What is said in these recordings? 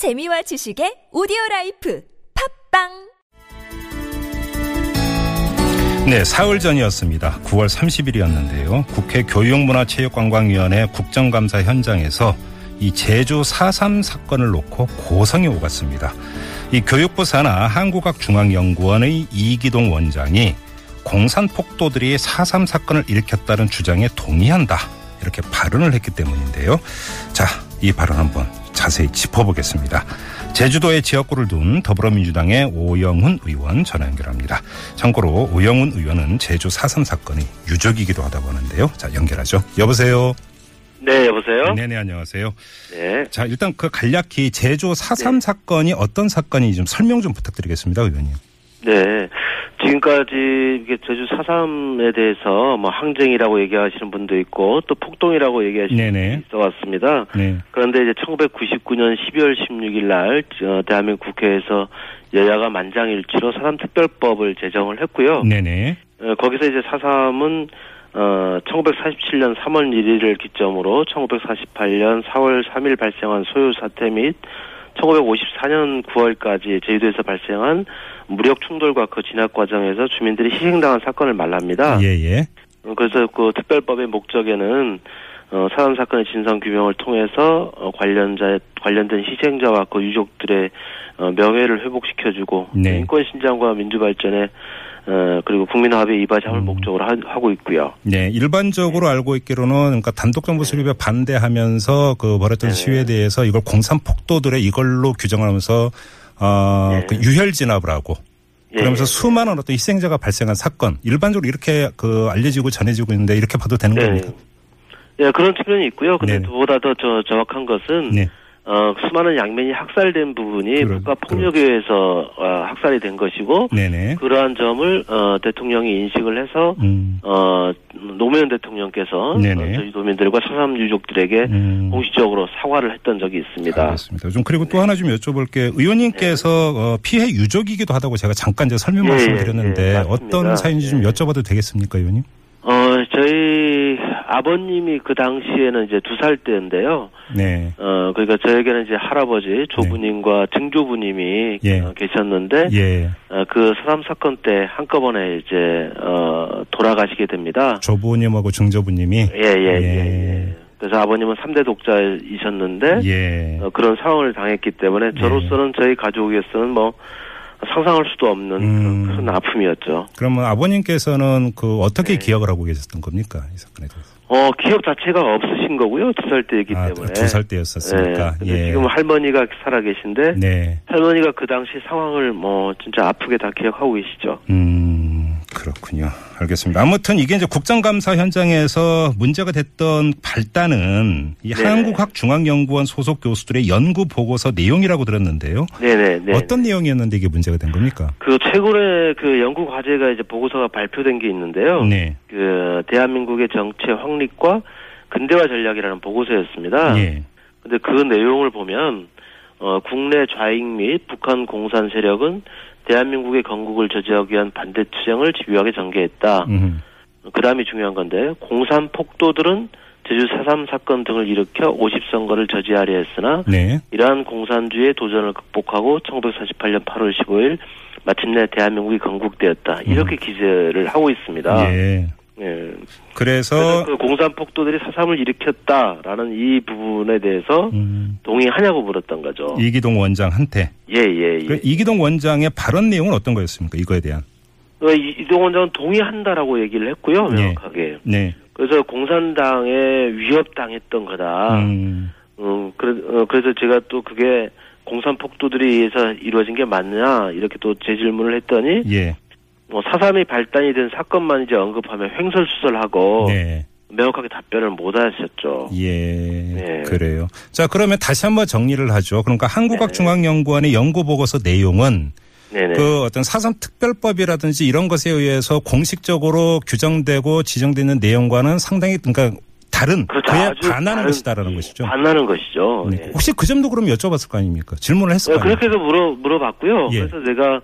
재미와 지식의 오디오 라이프 팟빵 네, 사흘 전이었습니다. 9월 30일이었는데요. 국회 교육문화체육관광위원회 국정감사 현장에서 이 제주 4.3 사건을 놓고 고성이 오갔습니다. 이 교육부 산하 한국학중앙연구원의 이기동 원장이 공산 폭도들이 4.3 사건을 일으켰다는 주장에 동의한다. 이렇게 발언을 했기 때문인데요. 자, 이 발언 한번 자세히 짚어보겠습니다. 제주도의 지역구를 둔 더불어민주당의 오영훈 의원 전화 연결합니다. 참고로 오영훈 의원은 제주 4.3 사건의 유족이기도 하다고 하는데요. 자, 연결하죠. 여보세요. 네, 여보세요? 네네, 안녕하세요. 네. 자, 일단 그 간략히 제주 4.3 사건이 어떤 사건인지 좀 설명 좀 부탁드리겠습니다, 의원님. 네. 지금까지 이게 제주 4.3에 대해서 뭐 항쟁이라고 얘기하시는 분도 있고 또 폭동이라고 얘기하시는. 분도 있어 왔습니다. 네. 그런데 이제 1999년 12월 16일 날 어, 대한민국 국회에서 여야가 만장일치로 4.3 특별법을 제정을 했고요. 네네. 어, 거기서 이제 4.3은 어, 1947년 3월 1일을 기점으로 1948년 4월 3일 발생한 소요 사태 및 1954년 9월까지 제주도에서 발생한 무력 충돌과 그 진압 과정에서 주민들이 희생당한 사건을 말합니다. 예, 예. 어, 그래서 그 특별법의 목적에는 어, 사람 사건의 진상 규명을 통해서 어, 관련자 관련된 희생자와 그 유족들의 어, 명예를 회복시켜주고 네. 인권 신장과 민주 발전에 어, 그리고 국민 합의 이바지함을 음. 목적으로 하, 하고 있고요. 네, 일반적으로 알고 있기로는 그러니까 단독 정부 수립에 반대하면서 그 벌였던 네. 시위에 대해서 이걸 공산 폭도들의 이걸로 규정을 하면서 어, 네. 그 유혈 진압을 하고 예, 그러면서 예. 수많은 어떤 희생자가 발생한 사건 일반적으로 이렇게 그 알려지고 전해지고 있는데 이렇게 봐도 되는 네. 겁니까? 예, 그런 측면이 있고요. 근데 네. 그보다 더 저, 정확한 것은 네. 어, 수많은 양면이 학살된 부분이 국가 폭력에 의해서 어, 학살이 된 것이고 네네. 그러한 점을 어, 대통령이 인식을 해서 음. 어, 노무현 대통령께서 네네. 어, 저희 도민들과 사삼 유족들에게 음. 공식적으로 사과를 했던 적이 있습니다. 알겠습니다. 좀 그리고 또 하나 좀 여쭤볼 게 의원님께서 어, 피해 유족이기도 하다고 제가 잠깐 이제 설명 예, 말씀드렸는데 예, 맞습니다. 어떤 사연인지 좀 예. 여쭤봐도 되겠습니까, 의원님? 아버님이 그 당시에는 이제 두 살 때인데요. 네. 어, 그러니까 저에게는 이제 할아버지 조부님과 증조부님이 예. 어, 계셨는데 예. 어, 그 사람 사건 때 한꺼번에 이제 어, 돌아가시게 됩니다. 조부님하고 중조부님이 예, 예, 예. 예. 예. 그래서 아버님은 3대 독자이셨는데 예. 어, 그런 상황을 당했기 때문에 저로서는 저희 가족에서는 뭐 상상할 수도 없는 음. 그런, 그런 아픔이었죠. 그러면 아버님께서는 그 어떻게 네. 기억을 하고 계셨던 겁니까 이 사건에 대해서? 어, 기억 자체가 없으신 거고요. 두 살 때이기 아, 때문에. 두 살 때였었으니까. 예. 근데 예. 지금 할머니가 살아 계신데 네. 할머니가 그 당시 상황을 뭐 진짜 아프게 다 기억하고 계시죠. 음, 그렇군요. 알겠습니다. 아무튼 이게 이제 국정감사 현장에서 문제가 됐던 발단은 이 네. 한국학중앙연구원 소속 교수들의 연구 보고서 내용이라고 들었는데요. 네네. 네. 어떤 내용이었는데 이게 문제가 된 겁니까? 그 최근에 그 연구 과제가 이제 보고서가 발표된 게 있는데요. 네. 그 대한민국의 정체 확립과 근대화 전략이라는 보고서였습니다. 예. 근데 그 내용을 보면 어, 국내 좌익 및 북한 공산 세력은 대한민국의 건국을 저지하기 위한 반대 투쟁을 집요하게 전개했다. 음. 그 다음이 중요한 건데 공산 폭도들은 제주 4.3 사건 등을 일으켜 50선거를 저지하려 했으나 네. 이러한 공산주의의 도전을 극복하고 1948년 8월 15일 마침내 대한민국이 건국되었다. 이렇게 기재를 하고 있습니다. 음. 예. 예. 그래서 그 공산 폭도들이 사삼을 일으켰다라는 이 부분에 대해서 음, 동의하냐고 물었던 거죠. 이기동 원장한테 예, 예, 예. 그 이기동 원장의 발언 내용은 어떤 거였습니까? 이거에 대한. 어, 이- 이동 원장은 동의한다라고 얘기를 했고요, 예. 명확하게. 네. 그래서 공산당에 위협당했던 거다. 음. 음, 그래, 어, 그래서 제가 또 그게 공산 폭도들에 의해서 이루어진 게 맞냐 이렇게 또제 질문을 했더니 예. 뭐 사삼이 발단이 된 사건만 이제 언급하면 횡설수설하고 네. 명확하게 답변을 못 하셨죠. 예. 네. 그래요. 자, 그러면 다시 한번 정리를 하죠. 그러니까 한국학중앙연구원의 연구 보고서 내용은 네네. 그 어떤 사상 특별법이라든지 이런 것에 의해서 공식적으로 규정되고 지정되는 내용과는 상당히 그러니까 다른 그렇죠. 그에 반하는 것이다라는 것이죠. 반하는 것이죠. 네. 예. 혹시 그 점도 그럼 여쭤봤을 거 아닙니까? 질문을 했을 네, 거 아닙니까? 그렇게 해서 물어 물어봤고요. 예. 그래서 제가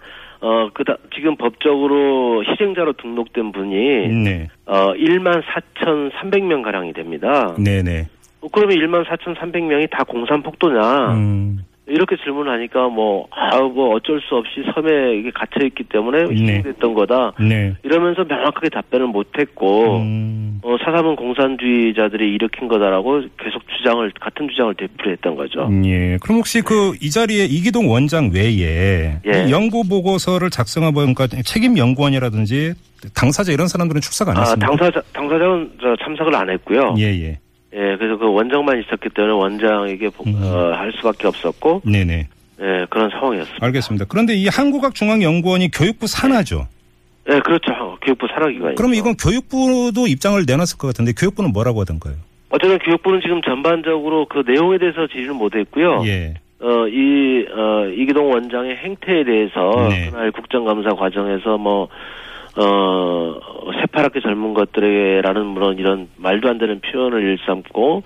어 그 다 지금 법적으로 희생자로 등록된 분이 네. 어 1만 4,300명 가량이 됩니다. 네네. 어, 그러면 1만 4,300명이 다 공산 폭도냐? 음. 이렇게 질문하니까 뭐, 아, 뭐 어쩔 수 없이 섬에 이게 갇혀있기 때문에 네. 희생됐던 거다. 네. 이러면서 명확하게 답변을 못했고, 음, 어, 사삼은 공산주의자들이 일으킨 거다라고 계속 주장을, 같은 주장을 되풀이했던 거죠. 예. 그럼 혹시 그 이 자리에 이기동 원장 외에 예. 이 연구 보고서를 작성한 뭔가 책임 연구원이라든지 당사자 이런 사람들은 출석 안 아, 했습니까? 당사자, 당사자는 저 참석을 안 했고요. 예, 예. 예, 그래서 그 원장만 있었기 때문에 원장에게 보- 음. 어, 할 수밖에 없었고, 네, 네. 예, 그런 상황이었습니다. 알겠습니다. 그런데 이 한국학중앙연구원이 교육부 산하죠. 예, 그렇죠. 교육부 산하기관이죠. 그럼 이건 교육부도 입장을 내놨을 것 같은데 교육부는 뭐라고 하던가요? 어쨌든 교육부는 지금 전반적으로 그 내용에 대해서 질의를 못했고요. 예. 어, 이, 어, 이기동 원장의 행태에 대해서 네. 그날 국정감사 과정에서 뭐, 어, 새파랗게 젊은 것들에게라는 그런 이런 말도 안 되는 표현을 일삼고.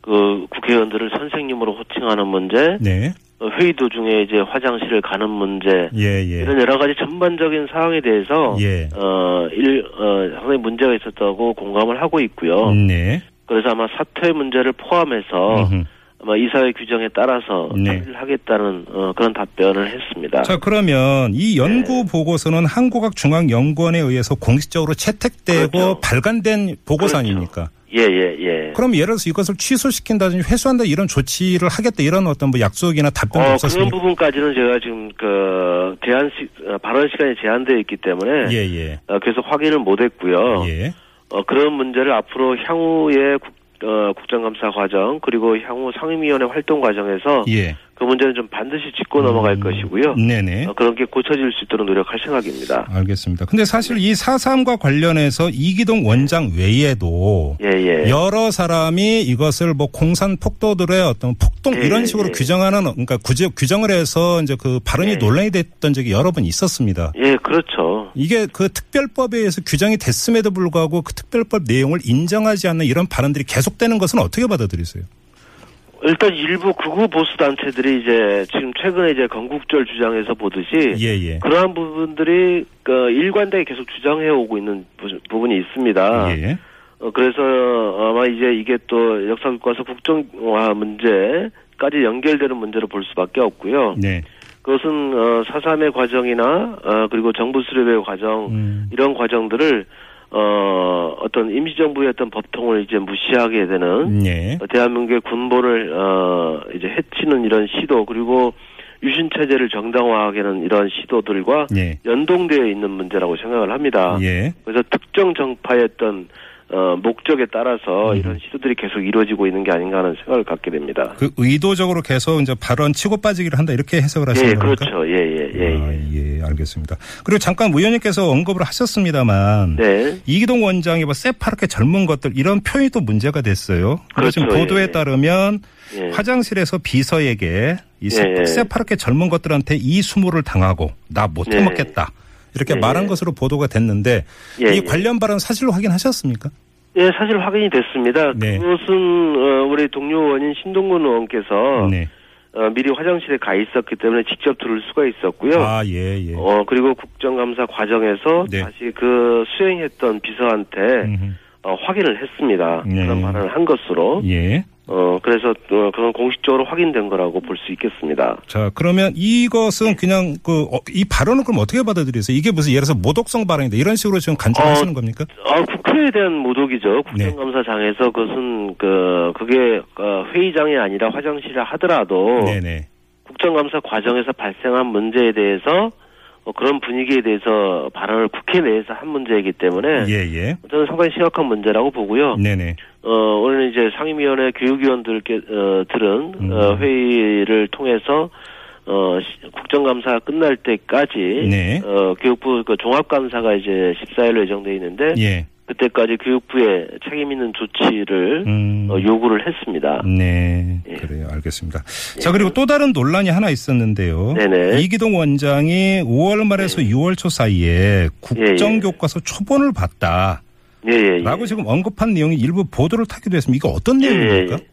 그 국회의원들을 선생님으로 호칭하는 문제, 네. 어, 회의 도중에 이제 화장실을 가는 문제, 예, 예. 이런 여러 가지 전반적인 사항에 대해서 예. 어, 일, 어, 상당히 문제가 있었다고 공감을 하고 있고요. 네. 그래서 아마 사퇴 문제를 포함해서 음흠. 아마 이사회 규정에 따라서 네. 하겠다는 어, 그런 답변을 했습니다. 자, 그러면 이 연구 네. 보고서는 한국학중앙연구원에 의해서 공식적으로 채택되고 그렇죠. 발간된 보고서 아닙니까? 예, 예, 예. 그럼 예를 들어서 이것을 취소시킨다든지 회수한다 이런 조치를 하겠다 이런 어떤 뭐 약속이나 답변도 어, 그런 없었습니까? 부분까지는 제가 지금 그 제한 시 어, 발언 시간이 제한되어 있기 때문에 예, 예. 어, 계속 확인을 못했고요. 예. 어, 그런 문제를 앞으로 향후의 국, 어, 국정감사 과정 그리고 향후 상임위원회 활동 과정에서 예. 그 문제는 좀 반드시 짚고 넘어갈 것이고요. 네네. 어, 그런 게 고쳐질 수 있도록 노력할 생각입니다. 알겠습니다. 근데 사실 이 4.3과 관련해서 이기동 원장 외에도 예, 예. 여러 사람이 이것을 뭐 공산 폭도들의 어떤 폭동 예, 이런 예, 식으로 예. 규정하는 그러니까 규정을 해서 이제 그 발언이 예. 논란이 됐던 적이 여러 번 있었습니다. 예, 그렇죠. 이게 그 특별법에 의해서 규정이 됐음에도 불구하고 그 특별법 내용을 인정하지 않는 이런 발언들이 계속되는 것은 어떻게 받아들이세요? 일단 일부 극우 보수 단체들이 이제 지금 최근에 이제 건국절 주장에서 보듯이 예, 예. 그러한 부분들이 그 일관되게 계속 주장해 오고 있는 부- 부분이 있습니다. 예. 어, 그래서 아마 이제 이게 또 역사 교과서 국정화 문제까지 연결되는 문제로 볼 수밖에 없고요. 네. 그것은 어, 사삼의 과정이나 어, 그리고 정부 수립의 과정 음. 이런 과정들을 어, 어떤 임시정부의 어떤 법통을 이제 무시하게 되는 예. 어, 대한민국의 군보를 어 이제 해치는 이런 시도 그리고 유신 체제를 정당화하게 하는 이런 시도들과 예. 연동되어 있는 문제라고 생각을 합니다. 예. 그래서 특정 정파의 어떤 어 목적에 따라서 음. 이런 시도들이 계속 이루어지고 있는 게 아닌가 하는 생각을 갖게 됩니다. 그 의도적으로 계속 이제 발언 치고 빠지기를 한다 이렇게 해석을 예, 하시는 예, 겁니까? 그렇죠. 예, 예, 예. 아, 예. 예, 알겠습니다. 그리고 잠깐 의원님께서 언급을 하셨습니다만 네. 이기동 원장이 뭐 새파랗게 젊은 것들 이런 표현이 또 문제가 됐어요. 그래서 지금 그렇죠. 보도에 예. 따르면 예. 화장실에서 비서에게 이 새, 예, 예. 새파랗게 젊은 것들한테 이 수모를 당하고 나못 네. 해먹겠다. 이렇게 예, 말한 예. 것으로 보도가 됐는데 예, 이 예. 관련 발언 사실로 확인하셨습니까? 예, 사실 확인이 됐습니다. 네. 그것은 어, 우리 동료 의원인 신동근 의원께서 네. 어, 미리 화장실에 가 있었기 때문에 직접 들을 수가 있었고요. 아, 예, 예. 어 그리고 국정감사 과정에서 네. 다시 그 수행했던 비서한테 음흠. 어, 확인을 했습니다. 네. 그런 발언을 한 것으로 예. 어 그래서 어, 그건 공식적으로 확인된 거라고 볼 수 있겠습니다. 자, 그러면 이것은 그냥 그, 어, 이 발언을 그럼 어떻게 받아들이세요? 이게 무슨 예를 들어서 모독성 발언이다. 이런 식으로 지금 간주하시는 어, 겁니까? 아 국회에 대한 모독이죠. 네. 국정감사장에서 그것은 그 그게 어, 회의장이 아니라 화장실을 하더라도 네네. 국정감사 과정에서 발생한 문제에 대해서 어, 그런 분위기에 대해서 발언을 국회 내에서 한 문제이기 때문에 예, 예. 저는 상당히 심각한 문제라고 보고요. 네네. 어, 오늘 이제 상임위원회 교육위원들께, 어, 들은, 음. 어, 회의를 통해서, 어, 시- 국정감사 끝날 때까지, 네. 어, 교육부 그 종합감사가 이제 14일로 예정돼 있는데, 예. 그때까지 교육부에 책임 있는 조치를, 음. 어, 요구를 했습니다. 네. 예. 그래요. 알겠습니다. 자, 그리고 또 다른 논란이 하나 있었는데요. 네네. 이기동 원장이 5월 말에서 6월 초 사이에 국정교과서 초본을 봤다. 예, 예. 예. 라고 지금 언급한 내용이 일부 보도를 타기도 했습니다. 이거 어떤 예, 내용입니까? 예.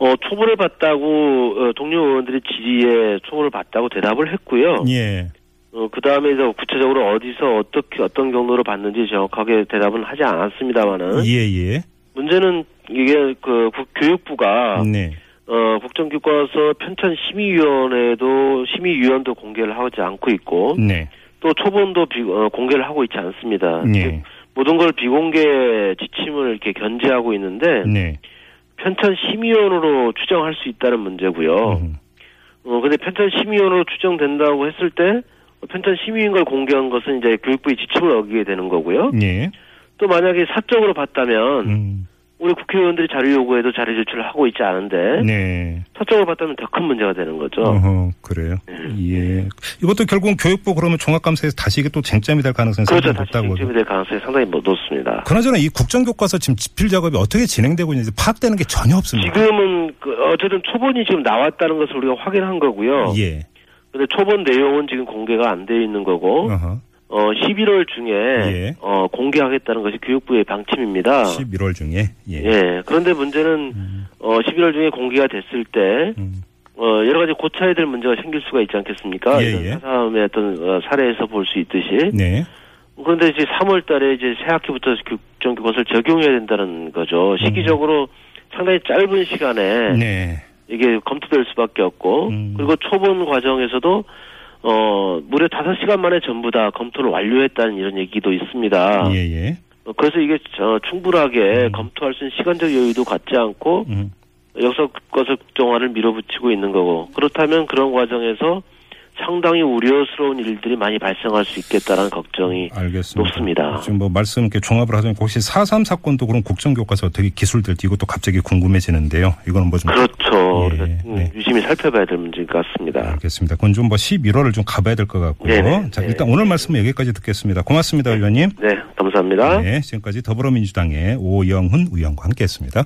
어, 초본을 봤다고, 어, 동료 의원들이 질의에 초본을 봤다고 대답을 했고요. 예. 어, 그 다음에 이제 구체적으로 어디서 어떻게, 어떤 경로로 봤는지 정확하게 대답은 하지 않았습니다만은. 예, 예. 문제는 이게 그 국- 교육부가 네. 어, 국정교과서 편찬 심의위원회도 심의위원도 공개를 하지 않고 있고 네. 또 초본도 비, 어, 공개를 하고 있지 않습니다. 예. 모든 걸 비공개 지침을 이렇게 견제하고 있는데 네. 편찬 심의위원으로 추정할 수 있다는 문제고요. 음. 어, 근데 편찬 심의위원으로 추정된다고 했을 때 어, 편찬 심의인 걸 공개한 것은 이제 교육부의 지침을 어기게 되는 거고요. 예. 또 만약에 사적으로 봤다면 음. 우리 국회의원들이 자료 요구에도 자료 제출을 하고 있지 않은데 네. 사적으로 봤다면 더 큰 문제가 되는 거죠. 어허, 그래요. 예. 이것도 결국은 교육부 그러면 종합감사에서 다시 이게 또 쟁점이 될 가능성이 그렇죠. 상당히 높다고. 쟁점이 될 가능성이 상당히 뭐 높습니다. 그나저나 이 국정교과서 지금 집필 작업이 어떻게 진행되고 있는지 파악되는 게 전혀 없습니다. 지금은 그 어쨌든 초본이 지금 나왔다는 것을 우리가 확인한 거고요. 예. 근데 초본 내용은 지금 공개가 안 돼 있는 거고 어허. 어 11월 중에 예. 어 공개하겠다는 것이 교육부의 방침입니다. 11월 중에. 예. 예. 그런데 문제는 어 11월 중에 공개가 됐을 때 음. 어, 여러 가지 고쳐야 될 문제가 생길 수가 있지 않겠습니까? 예, 예. 사삼의 어떤 어, 사례에서 볼 수 있듯이. 네. 그런데 이제 3월 달에 이제 새 학기부터 국정교과서를 적용해야 된다는 거죠. 시기적으로 상당히 짧은 시간에 네. 이게 검토될 수밖에 없고 음. 그리고 초본 과정에서도 어 무려 5시간 만에 전부 다 검토를 완료했다는 이런 얘기도 있습니다. 예, 예. 어, 그래서 이게 저 충분하게 음. 검토할 수 있는 시간적 여유도 갖지 않고 음. 역사과서 국정화를 밀어붙이고 있는 거고 그렇다면 그런 과정에서 상당히 우려스러운 일들이 많이 발생할 수 있겠다라는 걱정이 알겠습니다. 높습니다. 지금 뭐 말씀 이렇게 종합을 하자니까 혹시 4.3 사건도 그럼 국정교과서 어떻게 기술될지 이것도 갑자기 궁금해지는데요. 이거는 뭐 좀. 그렇죠. 예, 네. 유심히 살펴봐야 될 문제인 것 같습니다. 알겠습니다. 그건 좀 뭐 11월을 좀 가봐야 될 것 같고요. 네네, 자, 네. 일단 오늘 말씀은 여기까지 듣겠습니다. 고맙습니다, 의원님. 네, 감사합니다. 네, 지금까지 더불어민주당의 오영훈 의원과 함께 했습니다.